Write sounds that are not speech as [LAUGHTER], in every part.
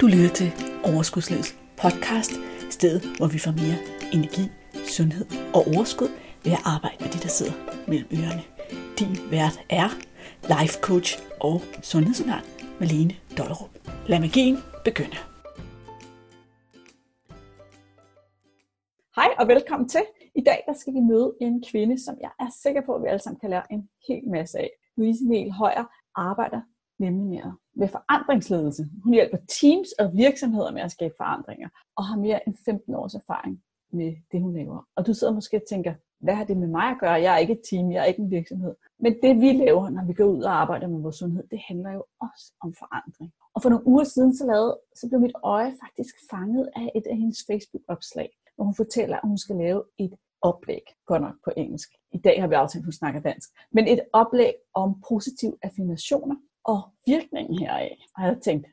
Du lytter til Overskudslivets podcast, stedet hvor vi får mere energi, sundhed og overskud ved at arbejde med de, der sidder mellem ørerne. Din vært er life coach og sundhedsundern Malene Dollerup. Lad magien begynde. Hej og velkommen til. I dag der skal vi møde en kvinde, som jeg er sikker på, at vi alle sammen kan lære en hel masse af. Louise Niel Højer arbejder nemlig mere med forandringsledelse. Hun hjælper teams og virksomheder med at skabe forandringer, og har mere end 15 års erfaring med det, hun laver. Og du sidder måske og tænker, hvad har det med mig at gøre? Jeg er ikke et team, jeg er ikke en virksomhed. Men det vi laver, når vi går ud og arbejder med vores sundhed, det handler jo også om forandring. Og for nogle uger siden, så, lavede, så blev mit øje faktisk fanget af et af hendes Facebook-opslag, hvor hun fortæller, at hun skal lave et oplæg, godt nok på engelsk. I dag har vi aftalt, at hun snakker dansk. Men et oplæg om positive affirmationer og virkningen heraf. Og jeg tænkte,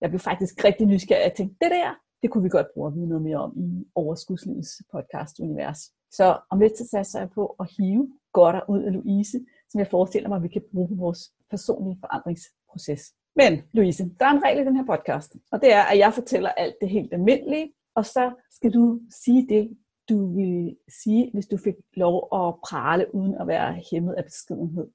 jeg blev faktisk rigtig nysgerrig. Jeg tænkte, det der, det kunne vi godt bruge at vide noget mere om i Overskudslivets podcast-univers. Så om lidt så satser jeg på at hive godt ud af Louise, som jeg forestiller mig, at vi kan bruge på vores personlige forandringsproces. Men Louise, der er en regel i den her podcast, og det er, at jeg fortæller alt det helt almindelige, og så skal du sige det, du vil sige, hvis du fik lov at prale uden at være hæmmet af beskedenhed.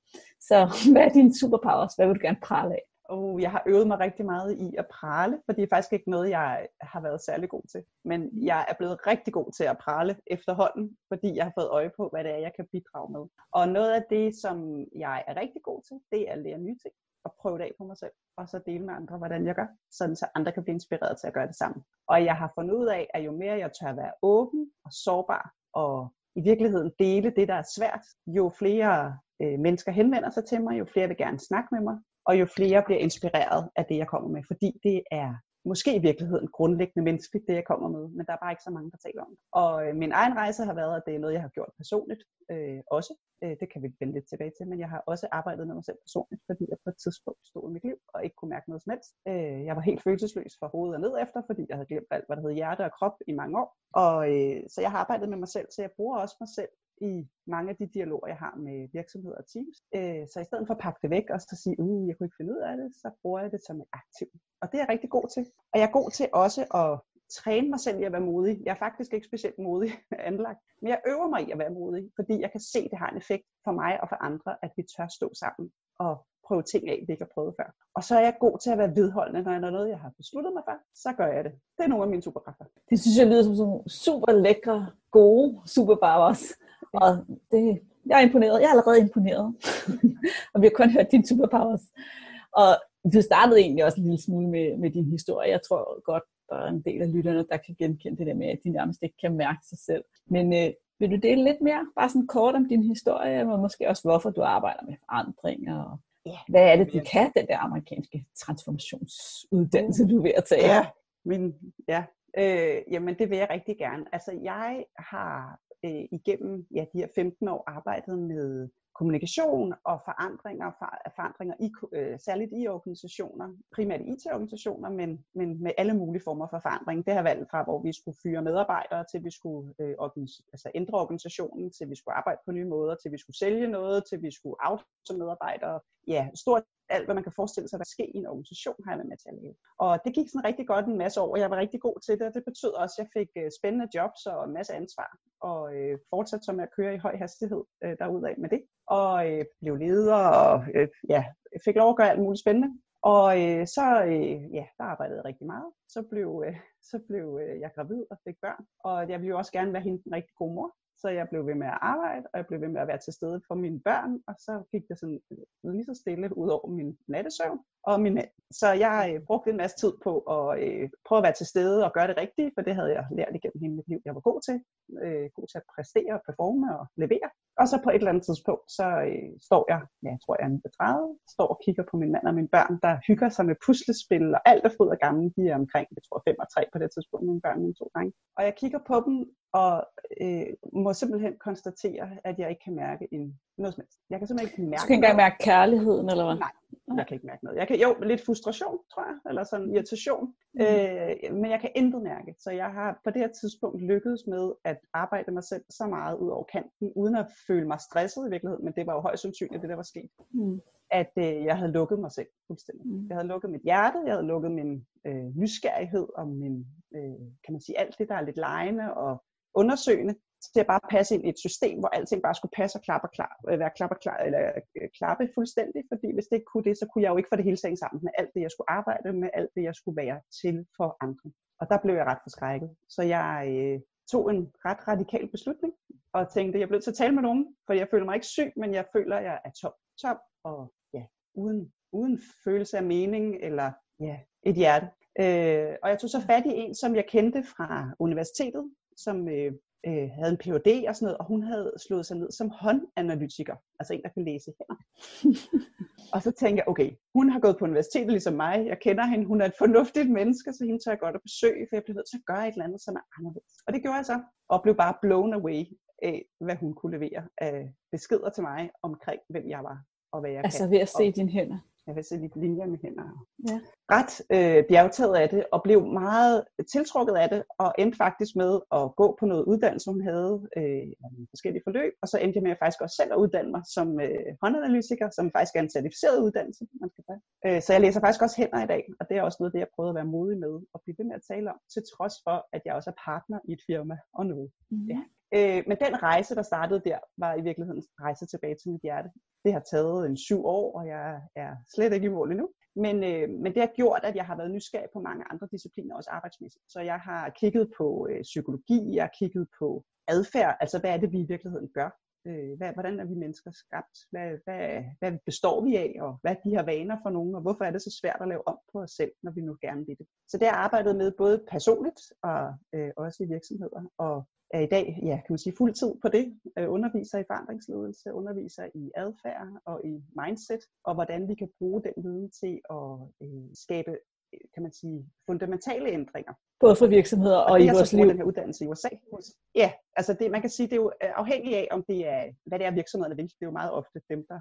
Så [LAUGHS] hvad er dine superpowers? Hvad vil du gerne prale af? Oh, jeg har øvet mig rigtig meget i at prale, for det er faktisk ikke noget, jeg har været særlig god til. Men jeg er blevet rigtig god til at prale efterhånden, fordi jeg har fået øje på, hvad det er, jeg kan bidrage med. Og noget af det, som jeg er rigtig god til, det er at lære nye ting og prøve det af på mig selv, og så dele med andre, hvordan jeg gør, sådan så andre kan blive inspireret til at gøre det samme. Og jeg har fundet ud af, at jo mere jeg tør være åben og sårbar, og i virkeligheden dele det, der er svært, jo flere øh, mennesker henvender sig til mig, jo flere vil gerne snakke med mig, og jo flere bliver inspireret af det, jeg kommer med, fordi det er måske i virkeligheden grundlæggende menneskeligt, det jeg kommer med, men der er bare ikke så mange, der taler om det. Og øh, min egen rejse har været, at det er noget, jeg har gjort personligt øh, også. Øh, det kan vi vende lidt tilbage til, men jeg har også arbejdet med mig selv personligt, fordi jeg på et tidspunkt stod i mit liv og ikke kunne mærke noget som helst. Øh, jeg var helt følelsesløs fra hovedet og ned efter, fordi jeg havde glemt alt, hvad der hed hjerte og krop i mange år. Og øh, så jeg har arbejdet med mig selv, så jeg bruger også mig selv i mange af de dialoger, jeg har med virksomheder og teams. Øh, så i stedet for at pakke det væk og så sige, uh, jeg kunne ikke finde ud af det, så bruger jeg det som et aktiv. Og det er jeg rigtig god til. Og jeg er god til også at træne mig selv i at være modig. Jeg er faktisk ikke specielt modig [LAUGHS] anlagt, men jeg øver mig i at være modig, fordi jeg kan se, at det har en effekt for mig og for andre, at vi tør stå sammen og prøve ting af, vi ikke har prøvet før. Og så er jeg god til at være vedholdende, når jeg er noget, jeg har besluttet mig for, så gør jeg det. Det er nogle af mine superkræfter. Det synes jeg lyder som sådan super lækre, gode superpowers. Og det, jeg er imponeret. Jeg er allerede imponeret. [LAUGHS] og vi har kun hørt dine superpowers. Og du startede egentlig også en lille smule med, med din historie. Jeg tror godt, der er en del af lytterne, der kan genkende det der med, at de nærmest ikke kan mærke sig selv. Men øh, vil du dele lidt mere, bare sådan kort om din historie, og måske også hvorfor du arbejder med forandringer, og ja, hvad er det, du kan, den der amerikanske transformationsuddannelse, du er ved at tage? Ja, min, ja. Øh, jamen det vil jeg rigtig gerne. Altså jeg har øh, igennem ja, de her 15 år arbejdet med kommunikation og forandringer, forandringer i, øh, særligt i organisationer, primært IT-organisationer, men, men med alle mulige former for forandring. Det har valgt fra, hvor vi skulle fyre medarbejdere, til vi skulle øh, organis- altså ændre organisationen, til vi skulle arbejde på nye måder, til vi skulle sælge noget, til vi skulle outsource medarbejdere. Ja, stort alt, hvad man kan forestille sig, der sker i en organisation, har jeg været med til at lave. Og det gik sådan rigtig godt en masse år, og jeg var rigtig god til det, og det betød også, at jeg fik øh, spændende jobs og en masse ansvar, og øh, fortsatte så jeg at køre i høj hastighed øh, derudad med det, og øh, blev leder, og øh, ja, fik lov at gøre alt muligt spændende. Og øh, så øh, ja, der arbejdede jeg rigtig meget. Så blev, øh, så blev øh, jeg gravid og fik børn, og jeg ville jo også gerne være hende en rigtig god mor. Så jeg blev ved med at arbejde, og jeg blev ved med at være til stede for mine børn, og så gik det sådan lige så stille ud over min nattesøvn og min mand. Så jeg øh, brugte en masse tid på at øh, prøve at være til stede og gøre det rigtige, for det havde jeg lært igennem hele mit liv, jeg var god til. Øh, god til at præstere, performe og levere. Og så på et eller andet tidspunkt, så øh, står jeg, ja, jeg tror jeg er 30, står og kigger på min mand og mine børn, der hygger sig med puslespil, og alt er fryd og gammel. De er omkring, jeg tror 5 og 3 på det tidspunkt, mine børn, mine to drenge. Og jeg kigger på dem, og øh, må simpelthen konstatere, at jeg ikke kan mærke en, noget som helst. Jeg kan simpelthen ikke mærke Du kan ikke engang mærke kærligheden, eller hvad? Nej, jeg kan ikke mærke noget. Jeg kan, jo, lidt frustration, tror jeg, eller sådan irritation, mm. øh, men jeg kan intet mærke. Så jeg har på det her tidspunkt lykkedes med at arbejde mig selv så meget ud over kanten, uden at føle mig stresset i virkeligheden, men det var jo højst sandsynligt, det der var sket. Mm. at øh, jeg havde lukket mig selv fuldstændig. Mm. Jeg havde lukket mit hjerte, jeg havde lukket min øh, nysgerrighed og min, øh, kan man sige, alt det, der er lidt lejende og undersøgende, til at bare passe ind i et system, hvor alting bare skulle passe og klappe og klar, øh, være klappe, klar, eller øh, klappe fuldstændig, fordi hvis det ikke kunne det, så kunne jeg jo ikke få det hele sagen sammen med alt det, jeg skulle arbejde med, alt det, jeg skulle være til for andre. Og der blev jeg ret forskrækket. Så jeg øh, tog en ret radikal beslutning, og tænkte, jeg blev til at tale med nogen, for jeg føler mig ikke syg, men jeg føler, at jeg er tom, tom og ja, uden, uden følelse af mening eller ja, et hjerte. Øh, og jeg tog så fat i en, som jeg kendte fra universitetet, som øh, øh, havde en Ph.D. og sådan noget, og hun havde slået sig ned som håndanalytiker, altså en, der kan læse hænder. [LAUGHS] og så tænkte jeg, okay, hun har gået på universitetet ligesom mig, jeg kender hende, hun er et fornuftigt menneske, så hende tager jeg godt at besøge, for jeg blev nødt til at gøre et eller andet, som er anderledes. Og det gjorde jeg så, og blev bare blown away af, hvad hun kunne levere af beskeder til mig omkring, hvem jeg var og hvad jeg altså kan. ved at se og, dine hænder? Jeg vil se lidt linjer med hænder. Ja. Ret øh, bjergtaget af det, og blev meget tiltrukket af det, og endte faktisk med at gå på noget uddannelse, hun havde, øh, forskellige forløb, og så endte jeg med at faktisk også selv at uddanne mig som øh, håndanalytiker, som faktisk er en certificeret uddannelse, man skal tage. Øh, så jeg læser faktisk også hænder i dag, og det er også noget, det jeg prøvede at være modig med, og blive ved med at tale om, til trods for, at jeg også er partner i et firma og noget. Mm-hmm. Ja. Øh, men den rejse, der startede der, var i virkeligheden en rejse tilbage til mit hjerte. Det har taget en syv år, og jeg er slet ikke i mål endnu. Men, øh, men det har gjort, at jeg har været nysgerrig på mange andre discipliner, også arbejdsmæssigt. Så jeg har kigget på øh, psykologi, jeg har kigget på adfærd, altså hvad er det, vi i virkeligheden gør? Øh, hvad, hvordan er vi mennesker skabt? Hvad, hvad, hvad består vi af, og hvad er de her vaner for nogen, og hvorfor er det så svært at lave om på os selv, når vi nu gerne vil det? Så det har jeg arbejdet med både personligt og øh, også i virksomheder, og er i dag, ja, kan man sige, fuld tid på det. Øh, underviser i forandringsledelse, underviser i adfærd og i mindset, og hvordan vi kan bruge den viden til at øh, skabe, kan man sige, fundamentale ændringer. Både for virksomheder og, og i vores liv. den her uddannelse i USA. Ja, altså det, man kan sige, det er jo øh, afhængigt af, om det er, hvad det er virksomhederne vil. Det er jo meget ofte dem, der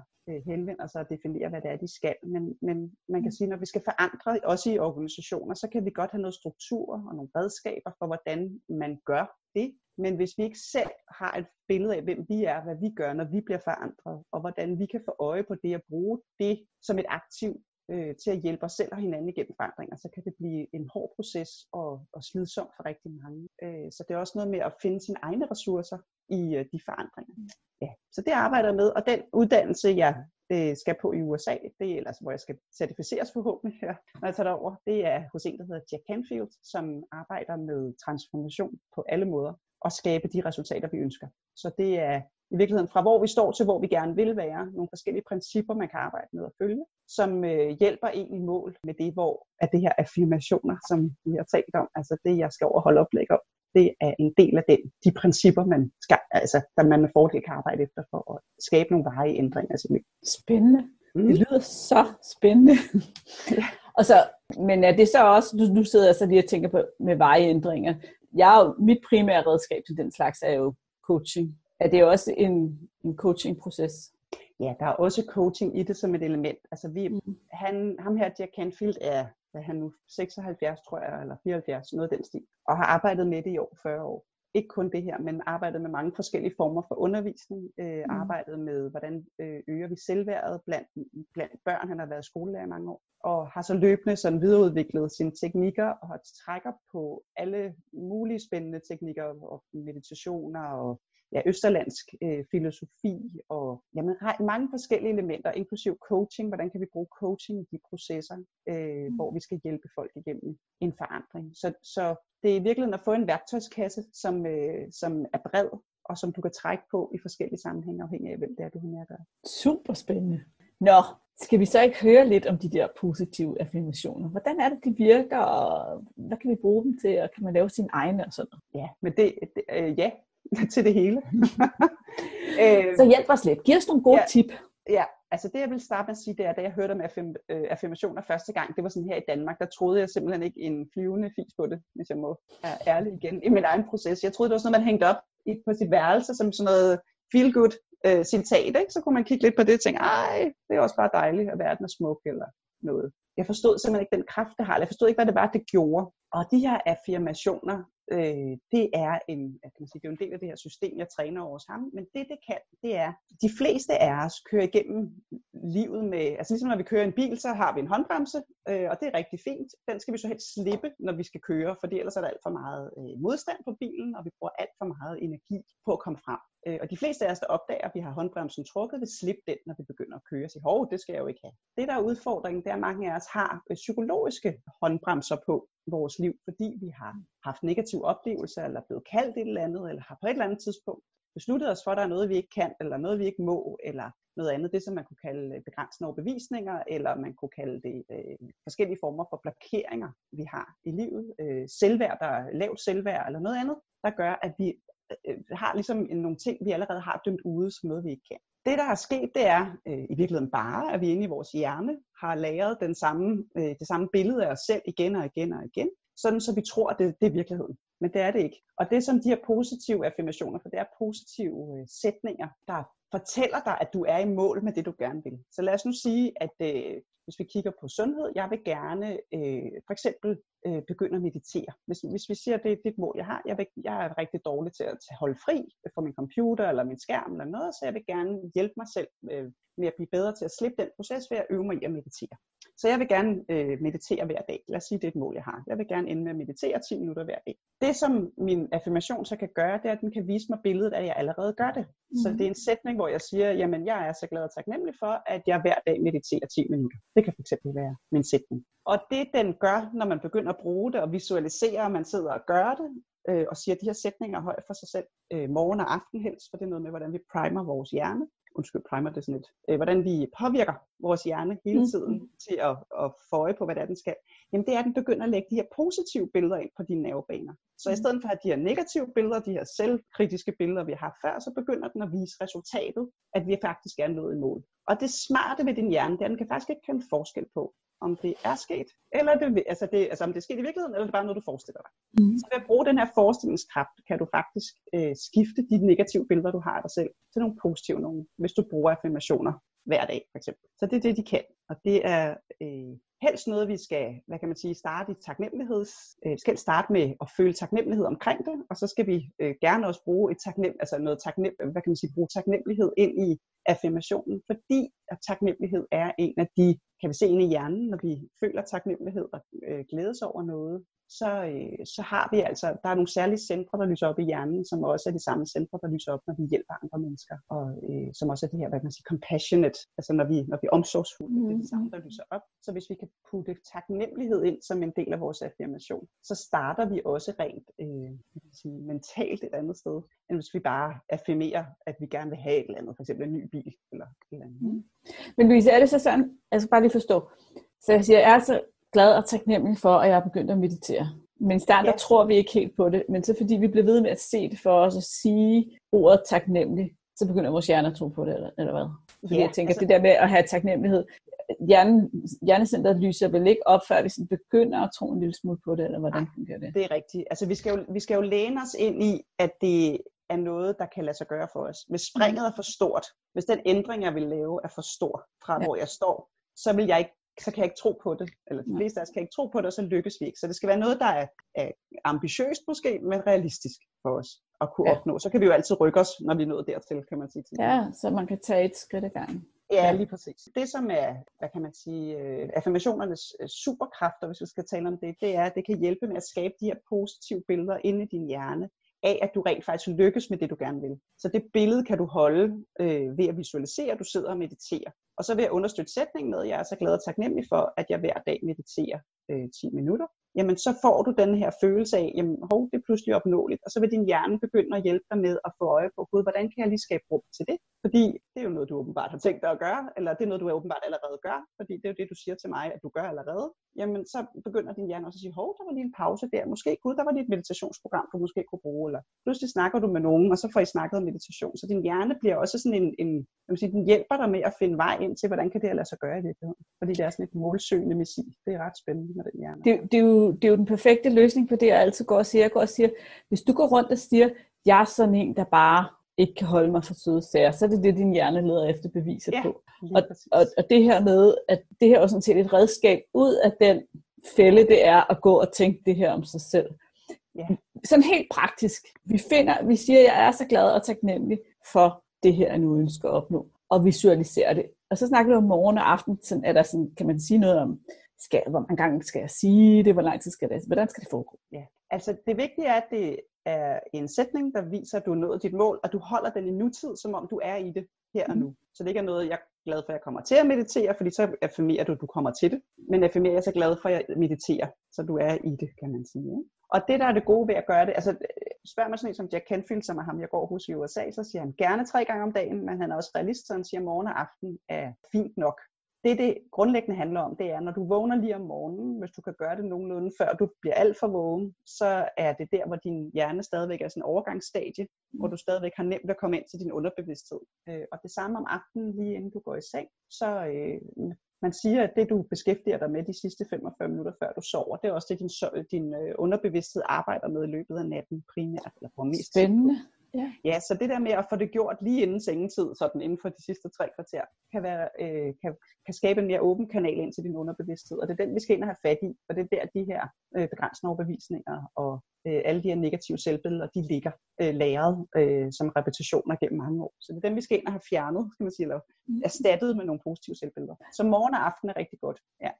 henvender sig og definerer, hvad det er, de skal. Men, men man kan mm. sige, når vi skal forandre, også i organisationer, så kan vi godt have noget struktur og nogle redskaber for, hvordan man gør det. Men hvis vi ikke selv har et billede af, hvem vi er, hvad vi gør, når vi bliver forandret, og hvordan vi kan få øje på det at bruge det som et aktiv øh, til at hjælpe os selv og hinanden igennem forandringer, så kan det blive en hård proces og, og slidsom for rigtig mange. Øh, så det er også noget med at finde sine egne ressourcer i øh, de forandringer. Ja, så det arbejder jeg med, og den uddannelse, jeg det skal på i USA, det er ellers, hvor jeg skal certificeres forhåbentlig her, når jeg tager derover, det er hos en, der hedder Jack Canfield, som arbejder med transformation på alle måder og skabe de resultater, vi ønsker. Så det er i virkeligheden fra hvor vi står til hvor vi gerne vil være, nogle forskellige principper, man kan arbejde med at følge, som øh, hjælper en i mål med det, hvor at det her affirmationer, som vi har talt om, altså det, jeg skal overholde oplæg om, det er en del af den, de principper, man skal, altså, der man med fordel kan arbejde efter for at skabe nogle veje ændringer i sit liv. Spændende. Mm. Det lyder så spændende. [LAUGHS] ja. og så, men er det så også, du, du sidder altså lige og tænker på med vejeændringer. Jeg er jo, mit primære redskab til den slags er jo coaching. Er det også en, en coaching-proces? Ja, der er også coaching i det som et element. Altså vi, mm. han, ham her, Jack Canfield, er, er han nu 76, tror jeg, eller 74, noget af den stil, og har arbejdet med det i over 40 år. Ikke kun det her, men arbejdet med mange forskellige former for undervisning, øh, mm. arbejdet med, hvordan øh, øger vi selvværdet blandt, blandt børn. Han har været skolelærer i mange år, og har så løbende sådan videreudviklet sine teknikker, og trækker på alle mulige spændende teknikker, og meditationer og ja, østerlandsk øh, filosofi og jamen, mange forskellige elementer, inklusiv coaching. Hvordan kan vi bruge coaching i de processer, øh, mm. hvor vi skal hjælpe folk igennem en forandring. Så, så det er i virkeligheden at få en værktøjskasse, som, øh, som er bred, og som du kan trække på i forskellige sammenhænge, afhængig af hvem det er, du har med at gøre. Super spændende. Nå, skal vi så ikke høre lidt om de der positive affirmationer? Hvordan er det, de virker, og hvad kan vi bruge dem til, og kan man lave sin egne og sådan noget? Ja, men det, det øh, ja, [LAUGHS] til det hele. [LAUGHS] øh, så hjælp os lidt. Giv os nogle gode ja, tip. Ja, altså det jeg vil starte med at sige, det er, da jeg hørte om affirm, øh, affirmationer første gang, det var sådan her i Danmark, der troede jeg simpelthen ikke en flyvende fis på det, hvis jeg må være ærlig igen, i min egen proces. Jeg troede, det var sådan noget, man hængte op i, på sit værelse, som sådan noget feel good øh, citat, ikke? så kunne man kigge lidt på det og tænke, ej, det er også bare dejligt, at verden er smuk eller noget. Jeg forstod simpelthen ikke den kraft, det har, jeg forstod ikke, hvad det var, det gjorde. Og de her affirmationer, øh, det er en, kan man sige, det er en del af det her system, jeg træner over ham, men det det kan, det er, de fleste af os kører igennem livet med, altså ligesom når vi kører en bil, så har vi en håndbremse, øh, og det er rigtig fint. Den skal vi så helst slippe, når vi skal køre, for ellers er der alt for meget øh, modstand på bilen, og vi bruger alt for meget energi på at komme frem. Øh, og de fleste af os, der opdager, at vi har håndbremsen trukket, vil slippe den, når vi begynder at køre og sige, hov, det skal jeg jo ikke have. Det, der er udfordringen, det er, at mange af os har øh, psykologiske håndbremser på vores liv, fordi vi har haft negative oplevelser, eller blevet kaldt et eller andet, eller har på et eller andet tidspunkt besluttet os for, at der er noget, vi ikke kan, eller noget, vi ikke må, eller noget andet. Det, som man kunne kalde øh, begrænsende overbevisninger, eller man kunne kalde det øh, forskellige former for blokeringer, vi har i livet. Øh, selvværd, der er lavt selvværd, eller noget andet, der gør, at vi Øh, øh, har ligesom nogle ting, vi allerede har dømt ude som noget, vi ikke kan. Det, der er sket, det er øh, i virkeligheden bare, at vi inde i vores hjerne har lagret den samme, øh, det samme billede af os selv igen og igen og igen, sådan så vi tror, at det, det er virkeligheden. Men det er det ikke. Og det som de her positive affirmationer, for det er positive øh, sætninger, der fortæller dig, at du er i mål med det, du gerne vil. Så lad os nu sige, at øh, hvis vi kigger på sundhed, jeg vil gerne øh, for eksempel øh, begynde at meditere. Hvis, hvis vi siger, at det, er et mål, jeg har, jeg, vil, jeg er rigtig dårlig til at holde fri fra min computer eller min skærm eller noget, så jeg vil gerne hjælpe mig selv øh, med at blive bedre til at slippe den proces ved at øve mig i at meditere. Så jeg vil gerne øh, meditere hver dag. Lad os sige, det er et mål, jeg har. Jeg vil gerne ende med at meditere 10 minutter hver dag. Det, som min affirmation så kan gøre, det er, at den kan vise mig billedet af, at jeg allerede gør det. Mm. Så det er en sætning, hvor jeg siger, jamen jeg er så glad og taknemmelig for, at jeg hver dag mediterer 10 minutter. Det kan fx være min sætning. Og det, den gør, når man begynder at bruge det og visualisere, og man sidder og gør det, øh, og siger de her sætninger højt for sig selv, øh, morgen og aften helst, for det er noget med, hvordan vi primer vores hjerne, undskyld, primer det sådan lidt, øh, hvordan vi påvirker vores hjerne hele mm. tiden mm. til at, at få øje på, hvad det er, den skal, jamen det er, at den begynder at lægge de her positive billeder ind på dine nervebaner. Så mm. i stedet for at have de her negative billeder, de her selvkritiske billeder, vi har før, så begynder den at vise resultatet, at vi faktisk er nået i mål. Og det smarte ved din hjerne, det er, at den kan faktisk ikke kende forskel på, om det er sket, eller det, altså det, altså om det er sket i virkeligheden, eller det er bare noget, du forestiller dig. Mm. Så ved at bruge den her forestillingskraft, kan du faktisk øh, skifte de negative billeder, du har af dig selv, til nogle positive nogle, hvis du bruger affirmationer hver dag, for eksempel. Så det er det, de kan. Og det er øh, helst noget, vi skal, hvad kan man sige, starte i taknemmelighed. Øh, vi skal starte med at føle taknemmelighed omkring det, og så skal vi øh, gerne også bruge et taknem, altså noget taknem, hvad kan man sige, bruge taknemmelighed ind i affirmationen, fordi at taknemmelighed er en af de, kan vi se ind i hjernen, når vi føler taknemmelighed og øh, glædes over noget, så, øh, så har vi altså, der er nogle særlige centre, der lyser op i hjernen, som også er de samme centre, der lyser op, når vi hjælper andre mennesker, og øh, som også er det her, hvad man siger, compassionate, altså når vi, når vi er omsorgsfulde, mm. det er det samme, der lyser op. Så hvis vi kan putte taknemmelighed ind som en del af vores affirmation, så starter vi også rent øh, kan sige, mentalt et andet sted, end hvis vi bare affirmerer, at vi gerne vil have et eller andet, for eksempel en ny bil, eller et eller andet. Mm. Men Louise, er det så sådan, altså bare lige forstå, så jeg siger, er så glad og taknemmelig for, at jeg er begyndt at meditere. Men i starten, ja. der tror vi ikke helt på det, men så fordi vi bliver ved med at se det for os og sige ordet taknemmelig, så begynder vores hjerne at tro på det, eller, eller hvad? Fordi ja, jeg tænker, altså, det der med at have taknemmelighed, hjernen, hjernecenteret lyser vel ikke op, før vi sådan begynder at tro en lille smule på det, eller hvordan fungerer det? Det er rigtigt. Altså vi skal, jo, vi skal jo læne os ind i, at det er noget, der kan lade sig gøre for os. Hvis springet er for stort, hvis den ændring, jeg vil lave, er for stor fra, ja. hvor jeg står, så vil jeg ikke så kan jeg ikke tro på det. Eller de fleste af os kan ikke tro på det, og så lykkes vi ikke. Så det skal være noget, der er, er ambitiøst måske, men realistisk for os at kunne ja. opnå. Så kan vi jo altid rykke os, når vi er nået dertil, kan man sige. Til ja, så man kan tage et skridt ad gangen. Ja, lige præcis. Det som er, hvad kan man sige, uh, affirmationernes uh, superkræfter, hvis vi skal tale om det, det er, at det kan hjælpe med at skabe de her positive billeder inde i din hjerne, af, at du rent faktisk lykkes med det, du gerne vil. Så det billede kan du holde øh, ved at visualisere, at du sidder og mediterer. Og så vil jeg understøtte sætningen med, at jeg er så glad og taknemmelig for, at jeg hver dag mediterer øh, 10 minutter. Jamen så får du den her følelse af, jamen hov, det er pludselig opnåeligt. Og så vil din hjerne begynde at hjælpe dig med at få øje på, gud, hvordan kan jeg lige skabe rum til det? Fordi det er jo noget, du åbenbart har tænkt dig at gøre, eller det er noget, du åbenbart allerede gør, fordi det er jo det, du siger til mig, at du gør allerede. Jamen så begynder din hjerne også at sige, hov, der var lige en pause der. Måske, gud, der var lige et meditationsprogram, du måske kunne bruge. Eller pludselig snakker du med nogen, og så får I snakket om meditation. Så din hjerne bliver også sådan en, en jeg vil sige, den hjælper dig med at finde vej ind til, hvordan kan det lade sig gøre i virkeligheden. Fordi det er sådan et målsøgende missil. Det er ret spændende med den hjerne. Det, det, er jo, det er jo den perfekte løsning på det, jeg altid går og siger. Jeg går og siger, hvis du går rundt og siger, jeg er sådan en, der bare ikke kan holde mig for søde sager, så er det det, din hjerne leder efter beviset ja, på. Og, og, og det her med, at det her er sådan set et redskab ud af den fælde, det er at gå og tænke det her om sig selv. Ja. sådan helt praktisk. Vi finder, vi siger, at jeg er så glad og taknemmelig for det her, jeg nu ønsker at opnå. Og visualiserer det. Og så snakker vi om morgen og aften. Sådan, er der sådan, kan man sige noget om, skal, hvor mange gange skal jeg sige det, hvor lang tid skal det, hvordan skal det foregå? Ja, altså det vigtige er, at det er en sætning, der viser, at du har nået dit mål, og du holder den i nutid, som om du er i det her og nu. Mm. Så det ikke er noget, jeg er glad for, at jeg kommer til at meditere, fordi så affirmerer du, at du kommer til det. Men affirmerer jeg så glad for, at jeg mediterer, så du er i det, kan man sige. Ikke? Og det, der er det gode ved at gøre det, altså spørg mig sådan en som Jack Canfield, som er ham, jeg går hos i USA, så siger han gerne tre gange om dagen, men han er også realist, så han siger, at morgen og aften er fint nok det, det grundlæggende handler om, det er, når du vågner lige om morgenen, hvis du kan gøre det nogenlunde, før du bliver alt for vågen, så er det der, hvor din hjerne stadigvæk er sådan en overgangsstadie, hvor du stadigvæk har nemt at komme ind til din underbevidsthed. Øh, og det samme om aftenen, lige inden du går i seng, så øh, man siger, at det du beskæftiger dig med de sidste 45 minutter, før du sover, det er også det, din, din øh, underbevidsthed arbejder med i løbet af natten primært. Eller på mest Spændende. Tid. Ja. ja, så det der med at få det gjort lige inden sengetid, sådan inden for de sidste tre kvarter, kan, være, øh, kan, kan skabe en mere åben kanal ind til din underbevidsthed. Og det er den, vi skal ind og have fat i. Og det er der, de her øh, begrænsende overbevisninger og øh, alle de her negative selvbilleder, de ligger øh, lagret øh, som repetitioner gennem mange år. Så det er dem, vi skal ind og have fjernet, skal man sige, eller mm. erstattet med nogle positive selvbilleder. Så morgen og aften er rigtig godt. Ja.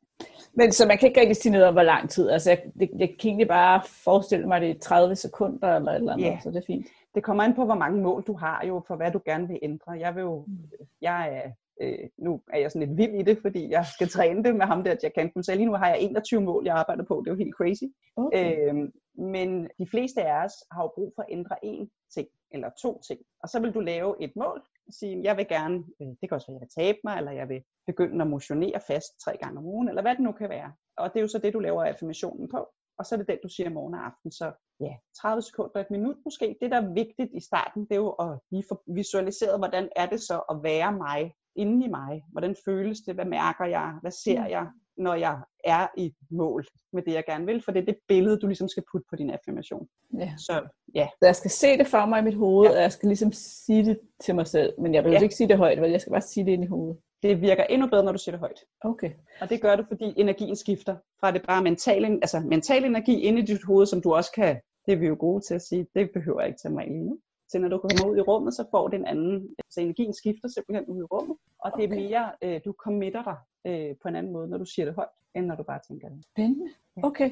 Men så man kan ikke rigtig sige noget om, hvor lang tid. Altså, jeg, det, jeg kan egentlig bare forestille mig, at det er 30 sekunder eller et eller andet, yeah. så det er fint. Det kommer an på, hvor mange mål du har jo, for hvad du gerne vil ændre. Jeg vil jo, mm. jeg er øh, nu er jeg sådan lidt vild i det, fordi jeg skal træne det med ham der, Jack Canfield. Så lige nu har jeg 21 mål, jeg arbejder på. Det er jo helt crazy. Okay. Øh, men de fleste af os har jo brug for at ændre én ting, eller to ting. Og så vil du lave et mål, og sige, jeg vil gerne, øh, det kan også være, at jeg vil tabe mig, eller jeg vil begynde at motionere fast tre gange om ugen, eller hvad det nu kan være. Og det er jo så det, du laver affirmationen på. Og så er det den, du siger morgen og aften. Så ja, 30 sekunder, et minut måske. Det, der er vigtigt i starten, det er jo at lige få visualiseret, hvordan er det så at være mig inde i mig? Hvordan føles det? Hvad mærker jeg? Hvad ser mm. jeg, når jeg er i mål med det, jeg gerne vil? For det er det billede, du ligesom skal putte på din affirmation. Ja. Så, ja. så jeg skal se det for mig i mit hoved, ja. og jeg skal ligesom sige det til mig selv. Men jeg vil ja. ikke sige det højt, vel? Jeg skal bare sige det ind i hovedet. Det virker endnu bedre, når du siger det højt. Okay. Og det gør du, fordi energien skifter fra det bare mental, altså mental energi inde i dit hoved, som du også kan, det er vi jo gode til at sige, det behøver jeg ikke tage mig lige nu til når du kommer ud i rummet, så får det en anden, så energien skifter simpelthen ud i rummet, og det er mere, øh, du committer dig øh, på en anden måde, når du siger det højt, end når du bare tænker det. Spændende. Okay.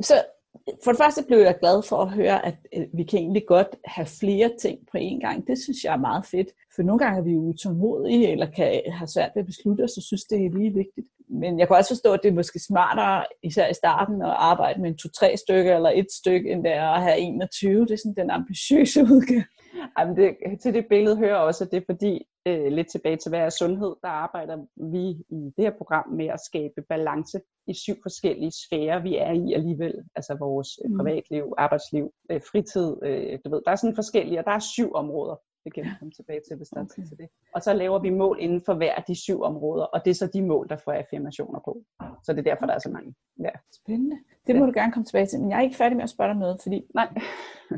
Så for det første blev jeg glad for at høre, at øh, vi kan egentlig godt have flere ting på én gang. Det synes jeg er meget fedt. For nogle gange er vi utålmodige, eller kan have svært ved at beslutte os, og synes, det er lige vigtigt. Men jeg kan også forstå, at det er måske smartere, især i starten, at arbejde med en to-tre stykker eller et stykke, end det er at have 21. Det er sådan den ambitiøse udgave. Jamen det, til det billede hører også, at det er fordi, øh, lidt tilbage til hvad er sundhed, der arbejder vi i det her program med at skabe balance i syv forskellige sfærer, vi er i alligevel. Altså vores øh, mm. privatliv, arbejdsliv, øh, fritid, øh, du ved, der er sådan forskellige, og der er syv områder. Det kan vi komme tilbage til, hvis der er til det. Og så laver vi mål inden for hver af de syv områder, og det er så de mål, der får affirmationer på. Så det er derfor, der er så mange. Ja. Spændende. Det må ja. du gerne komme tilbage til, men jeg er ikke færdig med at spørge dig noget, fordi Nej.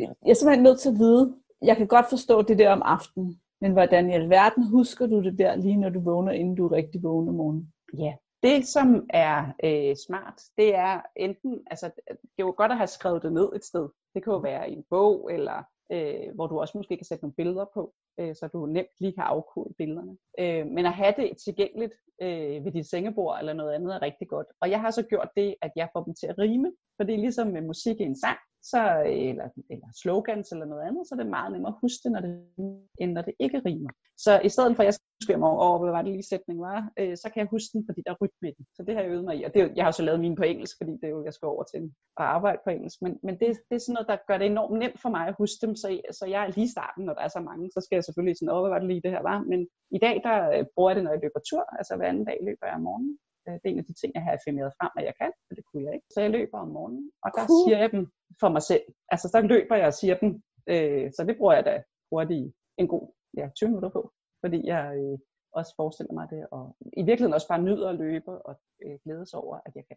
jeg er simpelthen nødt til at vide, jeg kan godt forstå det der om aftenen, men hvordan i alverden husker du det der, lige når du vågner, inden du rigtig vågner om morgenen? Ja, det som er øh, smart, det er enten, altså det er jo godt at have skrevet det ned et sted. Det kan jo være i en bog, eller øh, hvor du også måske kan sætte nogle billeder på, øh, så du nemt lige kan afkode billederne. Øh, men at have det tilgængeligt øh, ved dit sengebord eller noget andet er rigtig godt. Og jeg har så gjort det, at jeg får dem til at rime, for det er ligesom med musik i en sang, så, øh, eller, eller slogans eller noget andet, så er det meget nemmere at huske det, når det, end når det ikke rimer. Så i stedet for, at jeg skal huske mig over, hvad var det lige sætning var, øh, så kan jeg huske den, fordi der er rytme i den. Så det har jeg øvet mig i. Og det, jeg har så lavet mine på engelsk, fordi det er jo, jeg skal over til at arbejde på engelsk. Men, men det, det er sådan noget, der gør det enormt nemt for mig at huske dem, så, så jeg er lige i starten, når der er så mange, så skal jeg selvfølgelig sådan, hvad var det lige det her var. Men i dag, der øh, bruger jeg det, når jeg løber tur, altså hver anden dag løber jeg om morgenen. Øh, det er en af de ting, jeg har affirmeret frem, at jeg kan, for det kunne jeg ikke. Så jeg løber om morgenen, og der cool. siger jeg dem for mig selv. Altså, så løber jeg og siger dem. Øh, så det bruger jeg da hurtigt en god ja, 20 minutter på, fordi jeg øh, også forestiller mig det, og i virkeligheden også bare nyder at løbe og øh, glædes over, at jeg kan.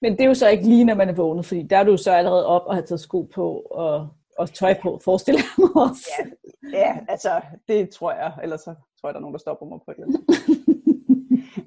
Men det er jo så ikke lige, når man er vågnet, fordi der er du så allerede op og har taget sko på og, og tøj på, forestiller jeg mig også. Ja, ja, altså det tror jeg, ellers så tror jeg, der er nogen, der stopper mig på et eller andet. [LAUGHS]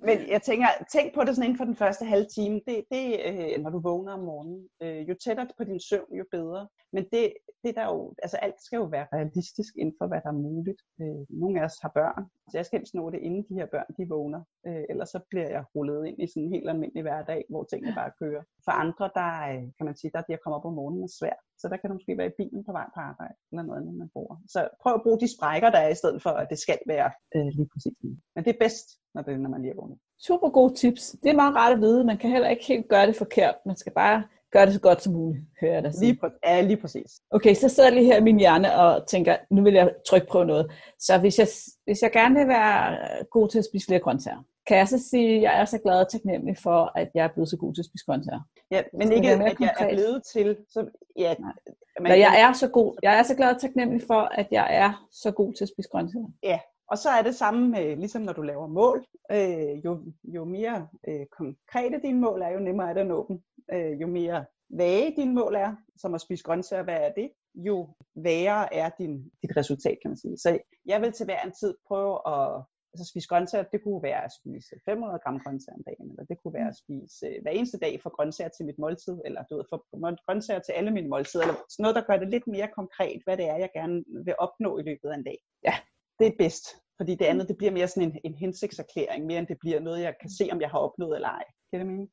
Men jeg tænker, tænk på det sådan inden for den første halve time. Det, det øh, når du vågner om morgenen. Øh, jo tættere på din søvn, jo bedre. Men det, det der jo, altså alt skal jo være realistisk inden for, hvad der er muligt. Øh, nogle af os har børn, så jeg skal helst nå det, inden de her børn de vågner. Øh, ellers så bliver jeg rullet ind i sådan en helt almindelig hverdag, hvor tingene bare kører. For andre, der kan man sige, der de kommer at komme op om morgenen er svært. Så der kan du måske være i bilen på vej på arbejde, eller noget andet, man bruger. Så prøv at bruge de sprækker, der er, i stedet for, at det skal være øh, lige præcis Men det er bedst, når, det, når man lige er vågnet. Super gode tips. Det er meget rart at vide. Man kan heller ikke helt gøre det forkert. Man skal bare gøre det så godt som muligt, hører jeg dig sige. Lige, præ- ja, lige præcis. Okay, så sidder jeg lige her i min hjerne og tænker, nu vil jeg trykprøve noget. Så hvis jeg, hvis jeg gerne vil være god til at spise flere grøntsager, kan jeg så sige, at jeg er så glad og taknemmelig for, at jeg er blevet så god til at spise grøntsager? Ja, men Skal ikke, at jeg er konkret? blevet til. Så, ja, Nej. man, Når jeg er så god, jeg er så glad og taknemmelig for, at jeg er så god til at spise grøntsager. Ja, og så er det samme med, ligesom når du laver mål. Øh, jo, jo mere øh, konkrete dine mål er, jo nemmere er det at nå dem. Øh, jo mere vage dine mål er, som at spise grøntsager, hvad er det? Jo værre er din, dit resultat, kan man sige. Så jeg vil til hver en tid prøve at altså spise grøntsager. Det kunne være at spise 500 gram grøntsager om dagen, eller det kunne være at spise øh, hver eneste dag for grøntsager til mit måltid, eller du ved, for grøntsager til alle mine måltider, eller sådan noget, der gør det lidt mere konkret, hvad det er, jeg gerne vil opnå i løbet af en dag. Ja. Det er bedst, fordi det andet, det bliver mere sådan en, en hensigtserklæring, mere end det bliver noget, jeg kan se, om jeg har opnået eller ej. Kan det mening?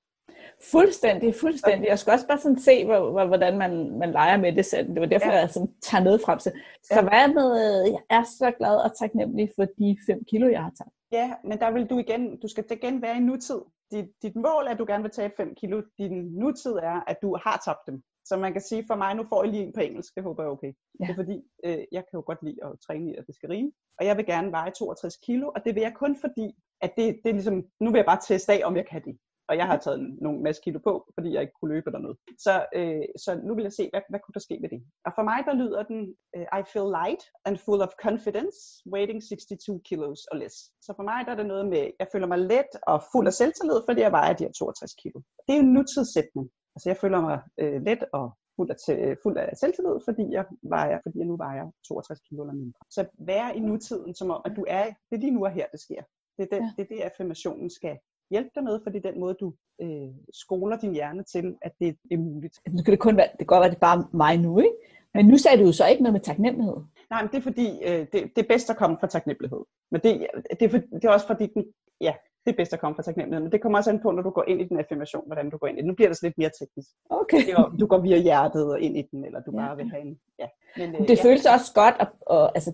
Fuldstændig, fuldstændig. Jeg skal også bare sådan se, hvor- hvor- hvordan man, man leger med det selv. Det var derfor, Ja. jeg sådan tager noget frem til. Så Ja. hvad med, jeg er så glad og taknemmelig for de 5 kilo, jeg har taget. Ja, men der vil du igen, du skal igen være i nutid. Dit, dit mål er, at du gerne vil tabe 5 kilo. Din nutid er, at du har tabt dem. Så man kan sige for mig, nu får jeg lige en på engelsk, det håber jeg okay. Ja. Det er fordi, øh, jeg kan jo godt lide at træne i, at det skal rime. Og jeg vil gerne veje 62 kilo, og det vil jeg kun fordi, at det, det er ligesom, nu vil jeg bare teste af, om jeg kan det. Og jeg har taget nogle masse kilo på, fordi jeg ikke kunne løbe noget. Så, øh, så nu vil jeg se, hvad, hvad kunne der ske med det. Og for mig, der lyder den, øh, I feel light and full of confidence, weighing 62 kilos or less. Så for mig, der er det noget med, jeg føler mig let og fuld af selvtillid, fordi jeg vejer de her 62 kilo. Det er en nutidssætning. Altså jeg føler mig øh, let og fuld af, til- fuld af selvtillid, fordi jeg, vejer, fordi jeg nu vejer 62 kilo eller mindre. Så være i nutiden, som om, at du er, det er lige nu og her, det sker. Det er det, Ja. det, er det affirmationen skal hjælpe dig med, fordi det er den måde, du øh, skoler din hjerne til, at det er muligt. Nu kan det kun være, det kan godt være, det er bare mig nu, ikke? Men nu sagde du jo så ikke noget med taknemmelighed. Nej, men det er fordi, øh, det, det er bedst at komme fra taknemmelighed. Men det, det, er for, det er også fordi, den, ja, det er bedst at komme fra taknemmelighed. Men det kommer også an på, når du går ind i den affirmation, hvordan du går ind i den. Nu bliver det så lidt mere teknisk. Okay. Du går via hjertet og ind i den, eller du Ja. bare vil have en... Ja. Men, øh, Det ja. føles også godt, og, og altså,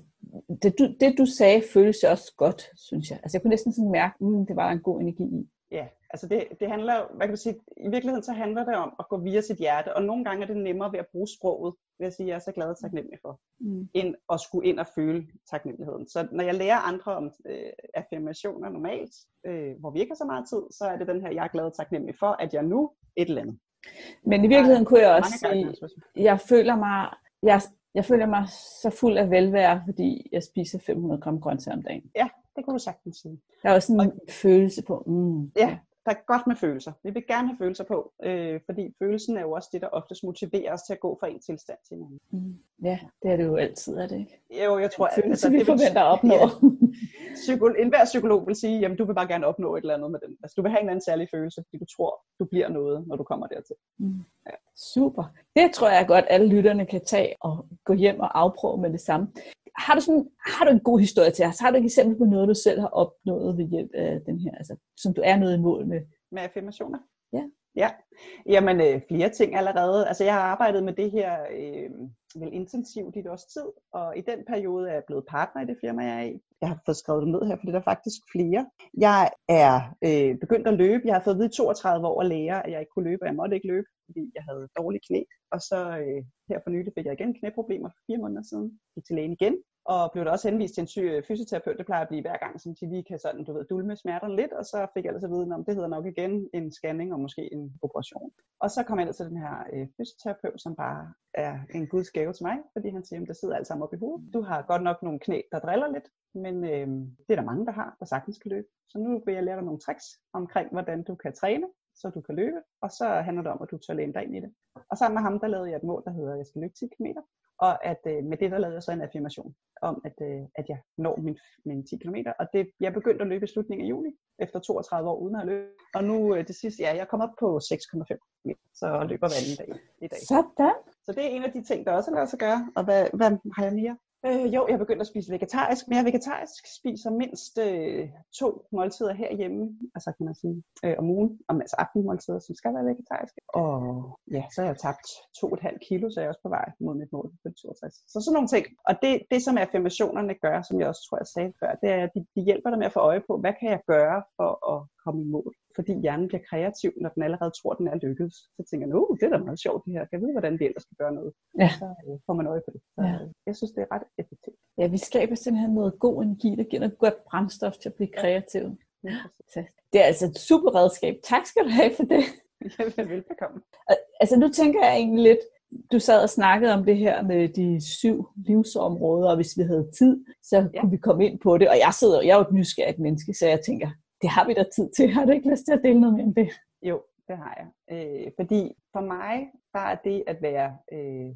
det du, det du sagde, føles også godt, synes jeg. Altså jeg kunne næsten sådan mærke, mm, det var en god energi i. Ja, altså det, det handler, hvad kan du sige, i virkeligheden så handler det om at gå via sit hjerte, og nogle gange er det nemmere ved at bruge sproget, vil jeg sige, jeg er så glad og taknemmelig for, Mm. end at skulle ind og føle taknemmeligheden. Så når jeg lærer andre om øh, affirmationer normalt, øh, hvor vi ikke har så meget tid, så er det den her, jeg er glad og taknemmelig for, at jeg nu et eller andet. Men i virkeligheden kunne jeg også sige, jeg føler mig, jeg, jeg føler mig så fuld af velvære, fordi jeg spiser 500 gram grøntsager om dagen. Det kunne du sagtens sige. Der er også en følelse på, mm, Ja, der er godt med følelser. Vi vil gerne have følelser på, øh, fordi følelsen er jo også det, der oftest motiverer os til at gå fra en tilstand til en anden. mm, ja, det er det jo altid, er det ikke? Jo, jeg tror, Følelse, altså, vi det forventer at opnå. [LAUGHS] Ja, psyko- enhver psykolog vil sige, jamen du vil bare gerne opnå et eller andet med den. Altså du vil have en eller anden særlig følelse, fordi du tror, du bliver noget, når du kommer dertil. Mm. Super. Det tror jeg godt, alle lytterne kan tage og gå hjem og afprøve med det samme. Har du, sådan, har du en god historie til os? Har du et eksempel på noget, du selv har opnået ved hjælp af den her, altså, som du er noget i mål med? Med affirmationer? Ja. Ja, jamen øh, flere ting allerede. Altså jeg har arbejdet med det her øh, vel intensivt i et års tid, og i den periode er jeg blevet partner i det firma, jeg er i. Jeg har fået skrevet det ned her, for det er der faktisk flere. Jeg er øh, begyndt at løbe. Jeg har fået at vide 32 år at lære, at jeg ikke kunne løbe, og jeg måtte ikke løbe, fordi jeg havde dårlige knæ. Og så øh, her for nylig fik jeg igen knæproblemer for fire måneder siden. Gik til lægen igen, og blev der også henvist til en syg øh, fysioterapeut. Det plejer at blive hver gang, som de lige kan sådan, du ved, dulme smerter lidt, og så fik jeg altså at vide, om det hedder nok igen en scanning og måske en operation. Og så kom jeg ind til den her øh, fysioterapeut, som bare er en guds gave til mig, fordi han siger, at der sidder alt sammen op i hovedet. Du har godt nok nogle knæ, der driller lidt, men øh, det er der mange, der har, der sagtens kan løbe. Så nu vil jeg lære dig nogle tricks omkring, hvordan du kan træne, så du kan løbe, og så handler det om, at du tør læne dig ind i det. Og sammen med ham, der lavede jeg et mål, der hedder, at jeg skal løbe 10 km. Og at øh, med det, der lavede jeg så en affirmation om, at, øh, at jeg når min, min 10 km. Og det, jeg begyndte at løbe i slutningen af juli, efter 32 år uden at løbe. Og nu øh, det sidste, ja, jeg kommet op på 6,5 km, så løber hver anden dag i dag. Sådan. Så det er en af de ting, der også lader sig gøre. Og hvad, hvad har jeg mere? Øh, jo, jeg er begyndt at spise vegetarisk, men jeg vegetarisk spiser mindst øh, to måltider herhjemme, altså kan man sige, øh, om ugen, om altså aftenmåltider, som skal være vegetariske. Og ja, så har jeg tabt 2,5 kilo, så jeg er også på vej mod mit mål på 62. Så sådan nogle ting. Og det, det som affirmationerne gør, som jeg også tror, jeg sagde før, det er, at de, de hjælper dig med at få øje på, hvad kan jeg gøre for at komme i mål? fordi hjernen bliver kreativ, når den allerede tror, den er lykkedes. Så tænker man, uh, det er da meget sjovt det her. Kan jeg vide, hvordan det ellers skal gøre noget? Ja. Så øh, får man øje på det. Så, Ja. øh, Jeg synes, det er ret effektivt. Ja, vi skaber simpelthen noget god energi, der giver noget godt brændstof til at blive kreativ. Ja. Det er altså et super redskab. Tak skal du have for det. [LAUGHS] Ja, velbekomme. Altså nu tænker jeg egentlig lidt, du sad og snakkede om det her med de syv livsområder, og hvis vi havde tid, så ja. kunne vi komme ind på det. Og jeg sidder, jeg er jo et nysgerrigt menneske, så jeg tænker, det har vi da tid til. Har du ikke lyst til at dele noget mere om det? Jo, det har jeg. Øh, fordi for mig, der er det at være, øh,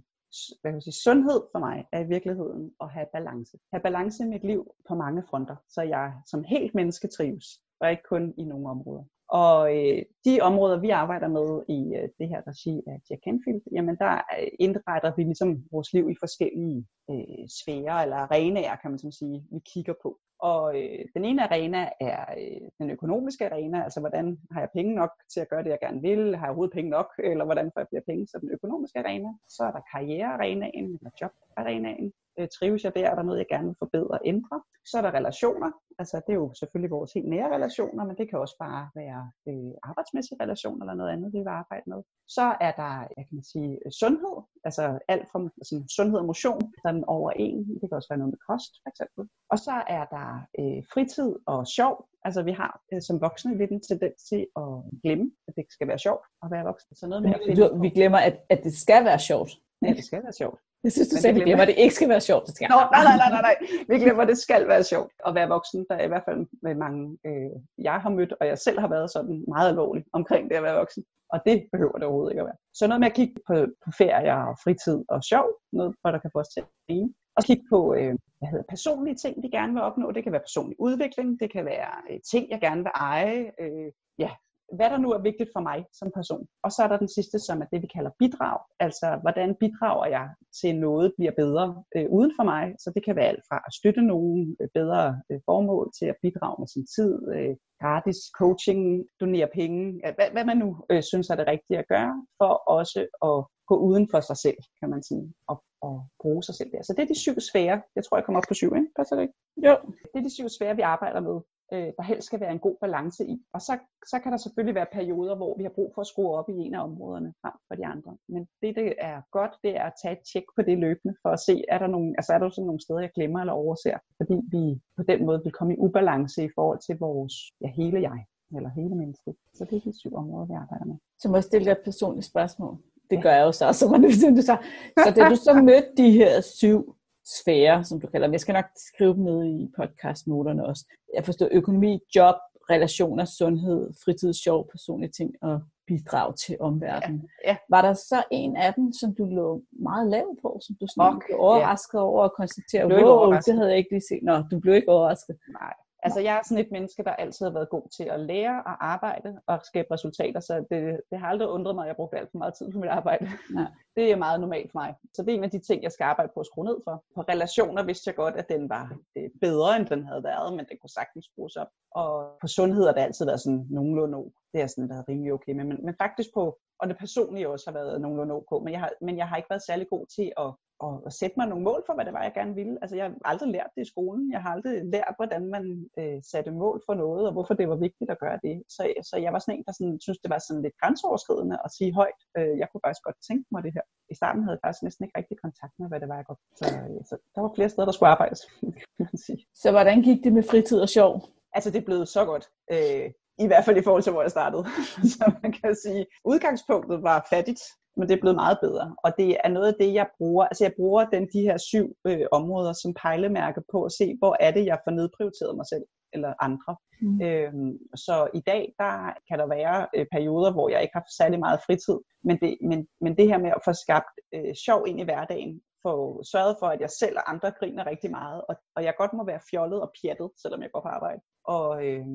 hvad kan man sige, sundhed for mig, er i virkeligheden at have balance. Have balance i mit liv på mange fronter, så jeg som helt menneske trives, og ikke kun i nogle områder. Og øh, de områder, vi arbejder med i øh, det her regi af Jack Canfield, jamen der øh, indretter vi ligesom vores liv i forskellige øh, sfærer eller arenaer, kan man sådan sige, vi kigger på. Og øh, den ene arena er øh, den økonomiske arena, altså hvordan har jeg penge nok til at gøre det, jeg gerne vil? Har jeg overhovedet penge nok? Eller hvordan får jeg flere penge? Så den økonomiske arena. Så er der karrierearenaen, eller jobarenaen. Øh, trives jeg der? Er der noget, jeg gerne vil forbedre og ændre? Så er der relationer. Altså det er jo selvfølgelig vores helt nære relationer, men det kan også bare være øh, arbejdsmæssige relationer eller noget andet, vi vil arbejde med. Så er der, jeg kan sige, sundhed. Altså alt fra sådan, sundhed og motion, sådan over en. Det kan også være noget med kost, for eksempel. Og så er der øh, fritid og sjov. Altså vi har øh, som voksne lidt en tendens til at glemme, at det skal være sjovt at være voksen. Så noget med at finde vi glemmer, at, at det skal være sjovt. Ja, det skal være sjovt. Jeg synes, du vi glemmer, at det ikke skal være sjovt. Det skal. Nå, nej, nej, nej, nej, nej. Vi glemmer, at det skal være sjovt at være voksen. Der er i hvert fald med mange, øh, jeg har mødt, og jeg selv har været sådan meget alvorlig omkring det at være voksen. Og det behøver det overhovedet ikke at være. Så noget med at kigge på, på ferier og fritid og sjov, noget, hvor der kan få os til at grine. Og kigge på øh, hvad hedder, personlige ting, vi gerne vil opnå. Det kan være personlig udvikling, det kan være øh, ting, jeg gerne vil eje. Øh, ja, hvad der nu er vigtigt for mig som person. Og så er der den sidste, som er det, vi kalder bidrag. Altså, hvordan bidrager jeg til noget bliver bedre øh, uden for mig. Så det kan være alt fra at støtte nogen øh, bedre øh, formål til at bidrage med sin tid, øh, gratis coaching, donere penge, hvad, hvad man nu øh, synes er det rigtige at gøre, for også at gå uden for sig selv, kan man sige, og, og bruge sig selv der. Så det er de syv sfære. Jeg tror, jeg kommer op på syv, ikke? Passer det ikke? Jo. Det er de syv sfære, vi arbejder med, øh, der helst skal være en god balance i. Og så, så kan der selvfølgelig være perioder, hvor vi har brug for at skrue op i en af områderne frem for de andre. Men det, det er godt, det er at tage et tjek på det løbende, for at se, er der, nogle, altså er der sådan nogle steder, jeg glemmer eller overser, fordi vi på den måde vil komme i ubalance i forhold til vores ja, hele jeg, eller hele mennesket. Så det er de syv områder, vi arbejder med. Så må jeg stille dig et personligt spørgsmål. Det gør jeg jo så, så, man, så. så da du så mødte de her syv sfære, som du kalder dem, jeg skal nok skrive dem ned i podcastnoterne også. Jeg forstår økonomi, job, relationer, sundhed, fritid, sjov, personlige ting og bidrag til omverdenen. Ja, ja. Var der så en af dem, som du lå meget lav på, som du sådan Fuck, blev overrasket over at konstatere, wow, det havde jeg ikke lige set. Nå, du blev ikke overrasket. Nej. Altså jeg er sådan et menneske, der altid har været god til at lære og arbejde og skabe resultater, så det, det har aldrig undret mig, at jeg brugte alt for meget tid på mit arbejde. Nej. Det er meget normalt for mig. Så det er en af de ting, jeg skal arbejde på at skrue ned for. På relationer vidste jeg godt, at den var øh, bedre, end den havde været, men den kunne sagtens skrues op. Og på sundhed har det altid været sådan nogenlunde ok. Det har sådan været rimelig okay med. Men, men faktisk på, og det personlige også har været nogenlunde ok, men jeg har, men jeg har ikke været særlig god til at og, og sætte mig nogle mål for, hvad det var, jeg gerne ville. Altså, jeg har aldrig lært det i skolen. Jeg har aldrig lært, hvordan man øh, satte mål for noget, og hvorfor det var vigtigt at gøre det. Så, så jeg var sådan en, der sådan, synes, det var sådan lidt grænseoverskridende at sige højt. Øh, jeg kunne faktisk godt tænke mig det her. I starten havde jeg faktisk næsten ikke rigtig kontakt med, hvad det var, jeg godt. Så, øh, så der var flere steder, der skulle arbejdes, [LAUGHS] kan man sige. Så hvordan gik det med fritid og sjov? Altså, det blevet så godt. Øh, I hvert fald i forhold til, hvor jeg startede. [LAUGHS] så man kan sige, udgangspunktet var fattigt, men det er blevet meget bedre. Og det er noget af det, jeg bruger. Altså, jeg bruger den, de her syv øh, områder som pejlemærke på at se, hvor er det, jeg får nedprioriteret mig selv eller andre. Mm. Øhm, så i dag, der kan der være øh, perioder, hvor jeg ikke har særlig meget fritid, men det, men, men det her med at få skabt øh, sjov ind i hverdagen, få sørget for, at jeg selv og andre griner rigtig meget, og, og jeg godt må være fjollet og pjattet, selvom jeg går på arbejde. Og øh,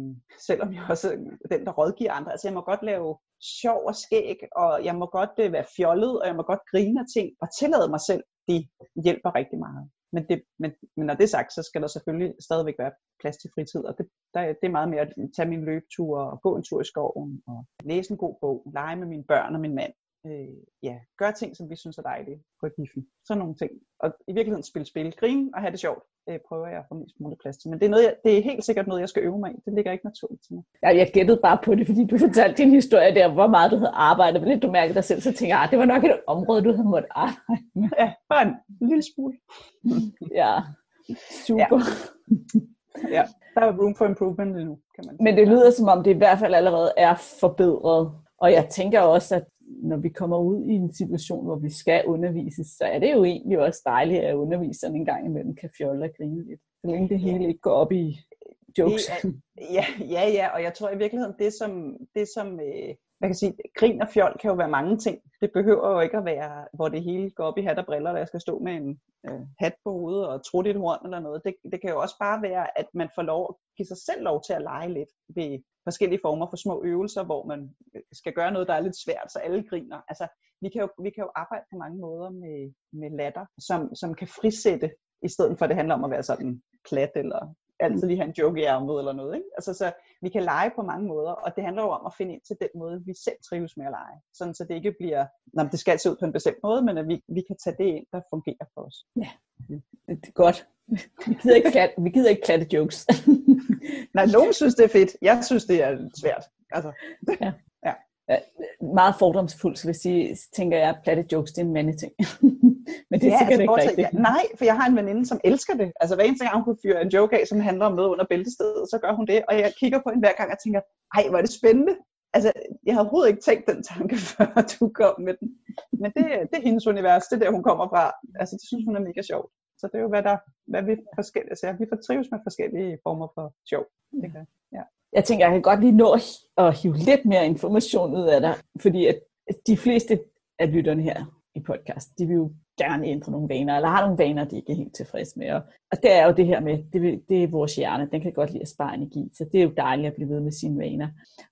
selvom jeg også er den, der rådgiver andre, altså jeg må godt lave sjov og skæg, og jeg må godt øh, være fjollet, og jeg må godt grine af ting, og tillade mig selv, det hjælper rigtig meget. Men, det, men, men når det er sagt, så skal der selvfølgelig stadigvæk være plads til fritid, og det, der, det er meget mere at tage min løbetur, og gå en tur i skoven, og læse en god bog, lege med mine børn og min mand, øh, ja, gøre ting, som vi synes er dejlige på biffen. Sådan nogle ting. Og i virkeligheden spille spil, grine og have det sjovt, øh, prøver jeg at få mest muligt plads til. Men det er, noget, jeg, det er helt sikkert noget, jeg skal øve mig i. Det ligger ikke naturligt til mig. Ja, jeg gættede bare på det, fordi du fortalte din historie der, hvor meget du havde arbejdet med det. Du mærkede dig selv, så tænkte jeg, ah, det var nok et område, du havde måttet arbejde med. Ja, bare en lille smule. [LAUGHS] ja, super. Ja. [LAUGHS] ja, der er room for improvement endnu, kan man sige. Men det lyder som om, det i hvert fald allerede er forbedret. Og jeg tænker også, at når vi kommer ud i en situation, hvor vi skal undervises, så er det jo egentlig også dejligt, at underviseren en gang imellem kan fjolle og grine lidt. Så længe det hele ikke går op i jokes. Ja, ja, ja, og jeg tror i virkeligheden, det som, det som øh, man kan sige, grin og fjol kan jo være mange ting. Det behøver jo ikke at være, hvor det hele går op i hat og briller, og jeg skal stå med en øh, hat på hovedet og tro et horn eller noget. Det, det kan jo også bare være, at man får lov at give sig selv lov til at lege lidt ved forskellige former for små øvelser, hvor man øh, skal gøre noget, der er lidt svært, så alle griner. Altså, vi kan jo, vi kan jo arbejde på mange måder med, med latter, som, som kan frisætte, i stedet for at det handler om at være sådan plat eller altid lige have en joke i ærmet eller noget. Ikke? Altså, så vi kan lege på mange måder, og det handler jo om at finde ind til den måde, vi selv trives med at lege. Sådan, så det ikke bliver, når det skal se ud på en bestemt måde, men at vi, vi kan tage det ind, der fungerer for os. Ja, det er godt. Vi gider ikke klatte, vi gider ikke klatte jokes. [LAUGHS] Nej, nogen synes, det er fedt. Jeg synes, det er svært. Altså. Ja. ja. Meget fordomsfuldt, så hvis I tænker jeg, at platte jokes, det er en mandeting. [LAUGHS] Men det er ja, sikkert altså, ikke bortset- rigtigt. Ja, nej, for jeg har en veninde, som elsker det. Altså hver eneste gang, hun fyre en joke af, som handler om noget under bæltestedet, så gør hun det. Og jeg kigger på hende hver gang og tænker, ej, hvor er det spændende. Altså, jeg har overhovedet ikke tænkt den tanke, [LAUGHS] før du kom med den. Men det, det er hendes univers, det er der, hun kommer fra. Altså, det synes hun er mega sjovt. Så det er jo, hvad, der, hvad vi forskellige altså, Vi får trives med forskellige former for sjov. Det kan, ja. Jeg tænker, jeg kan godt lige nå at hive lidt mere information ud af dig, fordi at de fleste af lytterne her i podcast, de vil jo gerne ændre nogle vaner, eller har nogle vaner, de ikke er helt tilfredse med. Og, og det er jo det her med, det, det er vores hjerne, den kan godt lide at spare energi, så det er jo dejligt at blive ved med sine vaner.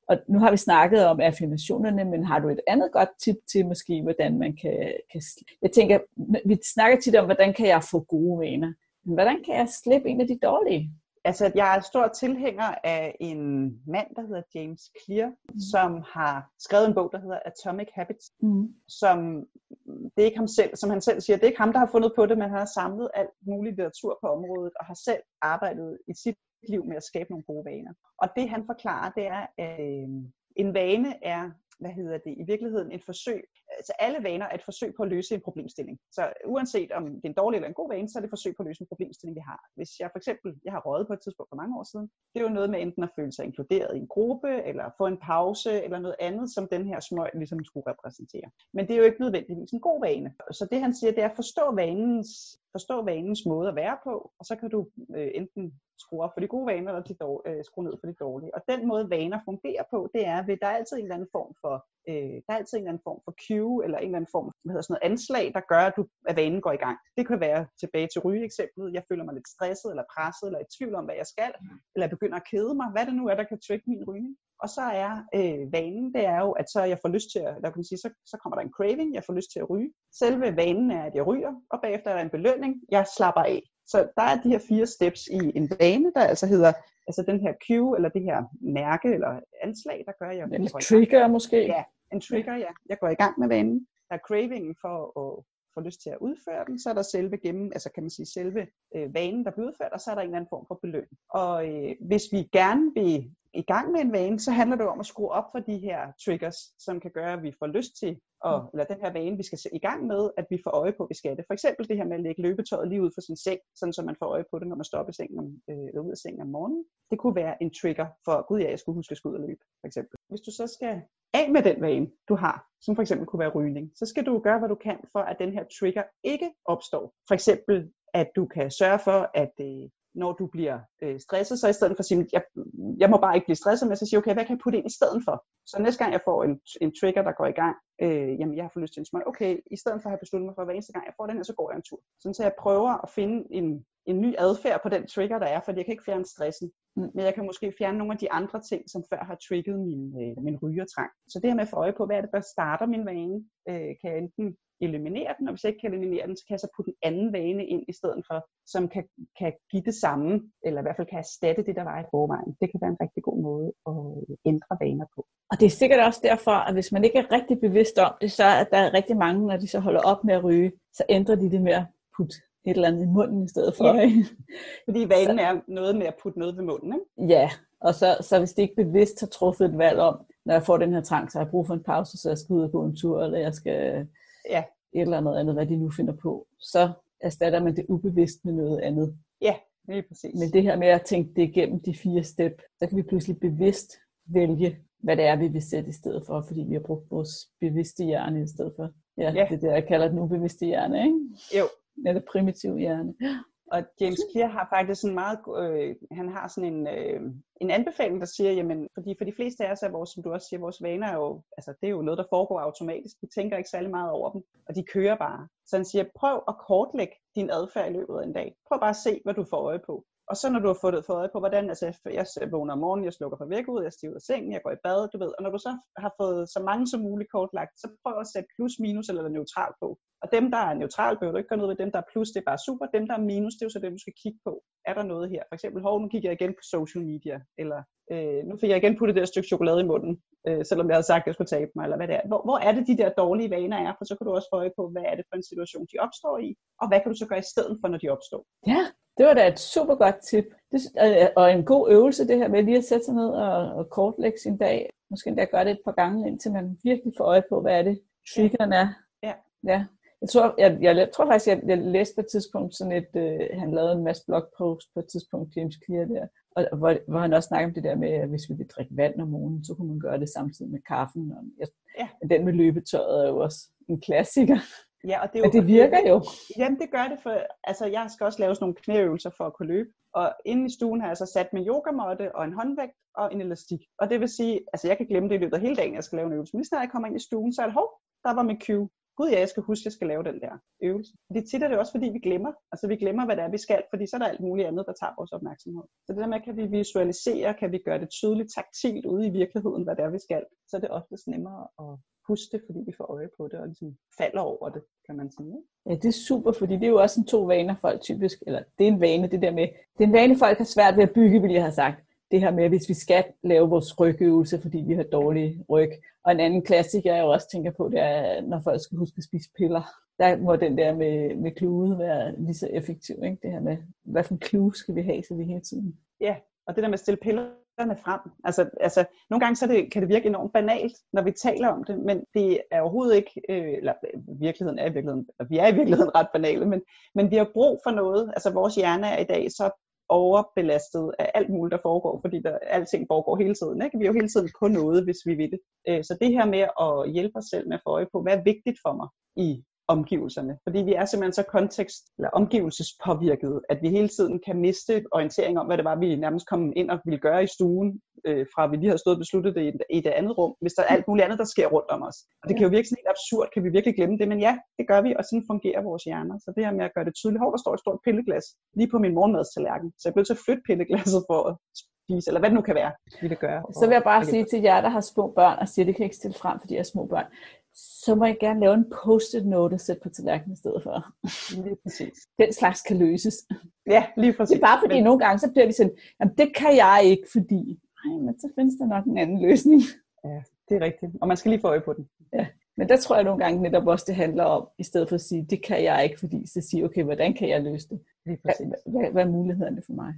Og nu har vi snakket om affirmationerne, men har du et andet godt tip til måske, hvordan man kan, kan jeg tænker, vi snakker tit om, hvordan kan jeg få gode vaner, men hvordan kan jeg slippe en af de dårlige? Altså, jeg er stor tilhænger af en mand, der hedder James Clear, mm. som har skrevet en bog, der hedder Atomic Habits, Mm. som det er ikke ham selv, som han selv siger, det er ikke ham, der har fundet på det, men han har samlet alt muligt litteratur på området, og har selv arbejdet i sit liv med at skabe nogle gode vaner. Og det han forklarer, det er, at øh, en vane er, hvad hedder det, i virkeligheden et forsøg, altså alle vaner er et forsøg på at løse en problemstilling. Så uanset om det er en dårlig eller en god vane, så er det et forsøg på at løse en problemstilling, vi har. Hvis jeg for eksempel, jeg har røget på et tidspunkt for mange år siden, det er jo noget med enten at føle sig inkluderet i en gruppe, eller få en pause, eller noget andet, som den her smøg ligesom skulle repræsentere. Men det er jo ikke nødvendigvis en god vane. Så det han siger, det er at forstå vanens, forstå vanens måde at være på, og så kan du øh, enten skrue op for de gode vaner, eller de dår, øh, skrue ned for de dårlige. Og den måde vaner fungerer på, det er ved, der er altid en eller anden form for, øh, der er altid en eller anden form for cue, eller en eller anden form hvad hedder sådan noget anslag, der gør, at, du, at vanen går i gang. Det kan være tilbage til ryge eksemplet. Jeg føler mig lidt stresset, eller presset, eller i tvivl om, hvad jeg skal, eller jeg begynder at kede mig. Hvad det nu er, der kan trigge min rygning. Og så er øh, vanen, det er jo, at så jeg får lyst til at, der kan man sige, så, så kommer der en craving, jeg får lyst til at ryge. Selve vanen er, at jeg ryger, og bagefter er der en belønning, jeg slapper af. Så der er de her fire steps i en vane, der altså hedder, altså den her cue, eller det her mærke, eller anslag, der gør, jeg i gang. trigger måske? Ja, en trigger, ja. Jeg går i gang med vanen. Der er cravingen for at få lyst til at udføre den. Så er der selve gennem, altså kan man sige, selve øh, vanen, der bliver udført, og så er der en eller anden form for belønning. Og øh, hvis vi gerne vil i gang med en vane, så handler det om at skrue op for de her triggers, som kan gøre, at vi får lyst til, at, eller den her vane, vi skal se i gang med, at vi får øje på, at vi skal det. For eksempel det her med at lægge løbetøjet lige ud for sin seng, sådan så man får øje på det, når man står op i sengen om, øh, ud af sengen om morgenen. Det kunne være en trigger for, gud ja, jeg skulle huske at skulle ud og løbe, for eksempel. Hvis du så skal af med den vane, du har, som for eksempel kunne være rygning, så skal du gøre, hvad du kan for, at den her trigger ikke opstår. For eksempel, at du kan sørge for, at øh, når du bliver øh, stresset, så i stedet for at sige, jeg, jeg må bare ikke blive stresset, men så sige, okay, hvad kan jeg putte ind i stedet for? Så næste gang jeg får en, en trigger, der går i gang, øh, jamen jeg har fået lyst til en smøg, okay, i stedet for at have besluttet mig for, hver eneste gang jeg får den her, så går jeg en tur. Sådan så jeg prøver at finde en, en ny adfærd på den trigger, der er, fordi jeg kan ikke fjerne stressen. Mm. Men jeg kan måske fjerne nogle af de andre ting, som før har trigget min, øh, min rygertrang. Så det her med at få øje på, hvad er det, der starter min vane, øh, kan jeg enten eliminere den, og hvis jeg ikke kan eliminere den, så kan jeg så putte en anden vane ind i stedet for, som kan, kan give det samme, eller i hvert fald kan erstatte det, der var i forvejen. Det kan være en rigtig god måde at ændre vaner på. Og det er sikkert også derfor, at hvis man ikke er rigtig bevidst om det, så er der rigtig mange, når de så holder op med at ryge, så ændrer de det med at putte et eller andet i munden i stedet for. Ja. Fordi vanen er noget med at putte noget ved munden, ikke? Ja, og så, så hvis de ikke bevidst har truffet et valg om, når jeg får den her trang, så har jeg brug for en pause, så jeg skal ud og gå en tur, eller jeg skal ja. et eller andet andet, hvad de nu finder på, så erstatter man det ubevidst med noget andet. Ja, lige præcis. Men det her med at tænke det igennem de fire step, så kan vi pludselig bevidst vælge, hvad det er, vi vil sætte i stedet for, fordi vi har brugt vores bevidste hjerne i stedet for. Ja, ja. det er det, jeg kalder den ubevidste hjerne, ikke? Jo, eller primitiv hjerne. Og James Clear har faktisk en meget, øh, han har sådan en, øh, en anbefaling, der siger, jamen, fordi for de fleste af os er vores, som du også siger, vores vaner er jo, altså det er jo noget, der foregår automatisk. Vi tænker ikke særlig meget over dem, og de kører bare. Så han siger, prøv at kortlægge din adfærd i løbet af en dag. Prøv bare at se, hvad du får øje på. Og så når du har fået, fået øje på, hvordan, altså jeg vågner om morgenen, jeg slukker for væk ud, jeg stiger ud af sengen, jeg går i bad, du ved, og når du så har fået så mange som muligt kortlagt, så prøv at sætte plus, minus eller neutral på. Og dem, der er neutral, behøver du ikke gøre noget ved. Dem, der er plus, det er bare super. Dem, der er minus, det er jo så det, du skal kigge på. Er der noget her? For eksempel, hov, nu kigger jeg igen på social media. Eller øh, nu fik jeg igen puttet det der stykke chokolade i munden, øh, selvom jeg havde sagt, at jeg skulle tabe mig. Eller hvad det er. Hvor, hvor er det, de der dårlige vaner er? For så kan du også få øje på, hvad er det for en situation, de opstår i. Og hvad kan du så gøre i stedet for, når de opstår? Ja, det var da et super godt tip. Det, og en god øvelse, det her med lige at sætte sig ned og, og kortlægge sin dag. Måske endda gøre det et par gange, indtil man virkelig får øje på, hvad er det, triggeren er. Ja. ja. Jeg tror, jeg, jeg, tror faktisk, jeg, jeg læste på et tidspunkt sådan et, øh, han lavede en masse blogpost på et tidspunkt, James Clear der, og, hvor, hvor han også snakker om det der med, at hvis vi vil drikke vand om morgenen, så kunne man gøre det samtidig med kaffen. Og jeg, ja. Den med løbetøjet er jo også en klassiker. Ja, og det, er jo, det virker jo. Jamen det gør det, for altså, jeg skal også lave sådan nogle knæøvelser for at kunne løbe. Og inde i stuen har jeg så sat min yogamåtte og en håndvægt og en elastik. Og det vil sige, altså jeg kan glemme det i løbet af hele dagen, jeg skal lave en øvelse. Men lige snart jeg kommer ind i stuen, så er det, hov, der var min cue. Gud ja, jeg skal huske, at jeg skal lave den der øvelse. Det tit er det også, fordi vi glemmer. Altså vi glemmer, hvad det er, vi skal, fordi så er der alt muligt andet, der tager vores opmærksomhed. Så det der med, kan vi visualisere, kan vi gøre det tydeligt taktilt ude i virkeligheden, hvad det er, vi skal, så er det oftest nemmere at huske det, fordi vi får øje på det, og ligesom falder over det, kan man sige. Ja, det er super, fordi det er jo også en to vaner, folk typisk, eller det er en vane, det der med, det er en vane, folk har svært ved at bygge, vil jeg have sagt. Det her med, hvis vi skal lave vores rygøvelse, fordi vi har dårlig ryg. Og en anden klassiker, jeg også tænker på, det er, når folk skal huske at spise piller. Der må den der med, med klude være lige så effektiv. Ikke? Det her med, hvad for en klude skal vi have, så vi hele tiden. Ja, og det der med at stille pillerne frem. Altså, altså, nogle gange så det, kan det virke enormt banalt, når vi taler om det, men det er overhovedet ikke, øh, eller virkeligheden er i virkeligheden, vi er i virkeligheden ret banale, men, men vi har brug for noget. Altså vores hjerne er i dag så overbelastet af alt muligt, der foregår, fordi der, alting foregår hele tiden. Ikke? Vi er jo hele tiden på noget, hvis vi vil det. Øh, så det her med at hjælpe os selv med at få øje på, hvad er vigtigt for mig i omgivelserne. Fordi vi er simpelthen så kontekst- eller omgivelsespåvirket, at vi hele tiden kan miste orientering om, hvad det var, vi nærmest kom ind og ville gøre i stuen, øh, fra vi lige har stået og besluttet det i, i det andet rum, hvis der er alt muligt andet, der sker rundt om os. Og det kan jo virke sådan helt absurd, kan vi virkelig glemme det, men ja, det gør vi, og sådan fungerer vores hjerner. Så det her med at gøre det tydeligt, hvor der står et stort pilleglas lige på min morgenmadstallerken, så jeg bliver til at flytte pilleglasset for at spise, eller hvad det nu kan være, vi vil gøre. Så vil jeg bare sige til jer, der har små børn, og siger, at det kan ikke stille frem, fordi jeg er små børn så må jeg gerne lave en post-it note og sætte på tallerkenen i stedet for. Lige præcis. Den slags kan løses. Ja, lige præcis. Det er bare fordi, men... nogle gange så bliver de sådan, jamen det kan jeg ikke, fordi, nej, men så findes der nok en anden løsning. Ja, det er rigtigt. Og man skal lige få øje på den. Ja, men der tror jeg nogle gange netop også, det handler om, i stedet for at sige, det kan jeg ikke, fordi så sige, okay, hvordan kan jeg løse det? Lige præcis. Hvad, hvad, hvad er mulighederne for mig?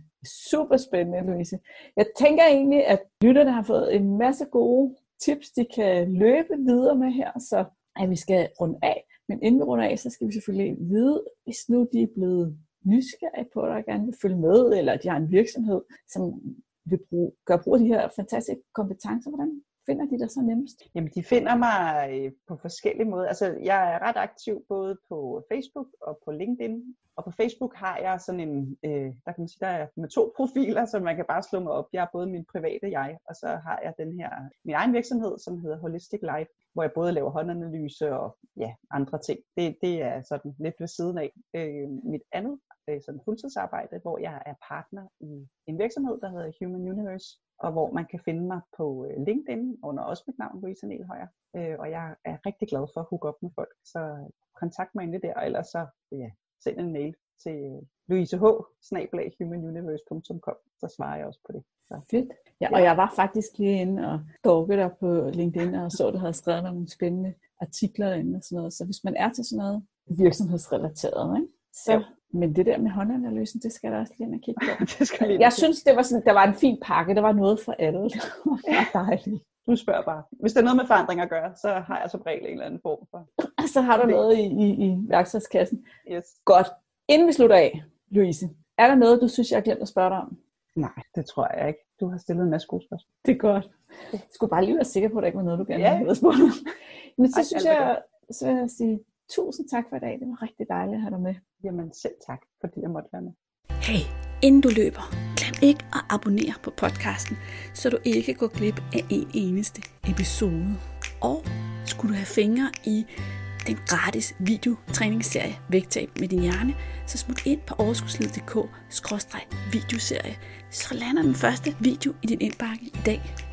Super spændende, Louise. Jeg tænker egentlig, at lytterne har fået en masse gode tips, de kan løbe videre med her, så at vi skal runde af. Men inden vi runder af, så skal vi selvfølgelig vide, hvis nu de er blevet nysgerrige på dig og gerne vil følge med, eller de har en virksomhed, som vil bruge, gøre brug af de her fantastiske kompetencer, hvordan finder de dig så nemmest? Jamen, de finder mig øh, på forskellige måder. Altså, jeg er ret aktiv både på Facebook og på LinkedIn. Og på Facebook har jeg sådan en, øh, der kan man sige, der er med to profiler, så man kan bare slå mig op. Jeg er både min private jeg, og så har jeg den her, min egen virksomhed, som hedder Holistic Life, hvor jeg både laver håndanalyse og ja, andre ting. Det, det er sådan lidt ved siden af. Øh, mit andet øh, sådan fuldtidsarbejde, hvor jeg er partner i en virksomhed, der hedder Human Universe, og hvor man kan finde mig på øh, LinkedIn under også mit navn, Louise Nelhøjer. Øh, og jeg er rigtig glad for at hooke op med folk, så kontakt mig endelig der, og ellers så ja, send en mail til louiseh humanuniverse.com, så svarer jeg også på det. Så. Fedt. Ja, og jeg var faktisk lige inde og stalkede dig på LinkedIn og så, at du havde skrevet nogle spændende artikler derinde og sådan noget. Så hvis man er til sådan noget virksomhedsrelateret, ikke? så ja. Men det der med håndanalysen, det skal der også lige ind og kigge på. [LAUGHS] det skal lige jeg synes, det var sådan, der var en fin pakke. Der var noget for alle. [LAUGHS] Det var dejligt. Du spørger bare. Hvis det er noget med forandring at gøre, så har jeg som regel en eller anden form for. [LAUGHS] Så har du noget i, i, i værktøjskassen. Yes. Godt. Inden vi slutter af, Louise, er der noget, du synes, jeg har glemt at spørge dig om? Nej, det tror jeg ikke. Du har stillet en masse gode spørgsmål. Det er godt. Jeg skulle bare lige være sikker på, at der ikke var noget, du gerne ja. ville spørge Men så Ej, synes jeg, så vil jeg sige tusind tak for i dag. Det var rigtig dejligt at have dig med. Jamen selv tak, fordi jeg måtte være med. Hey, inden du løber, glem ikke at abonnere på podcasten, så du ikke går glip af en eneste episode. Og skulle du have fingre i den gratis videotræningsserie Vægtab med din hjerne, så smut ind på overskudsliddk videoserie så lander den første video i din indbakke i dag.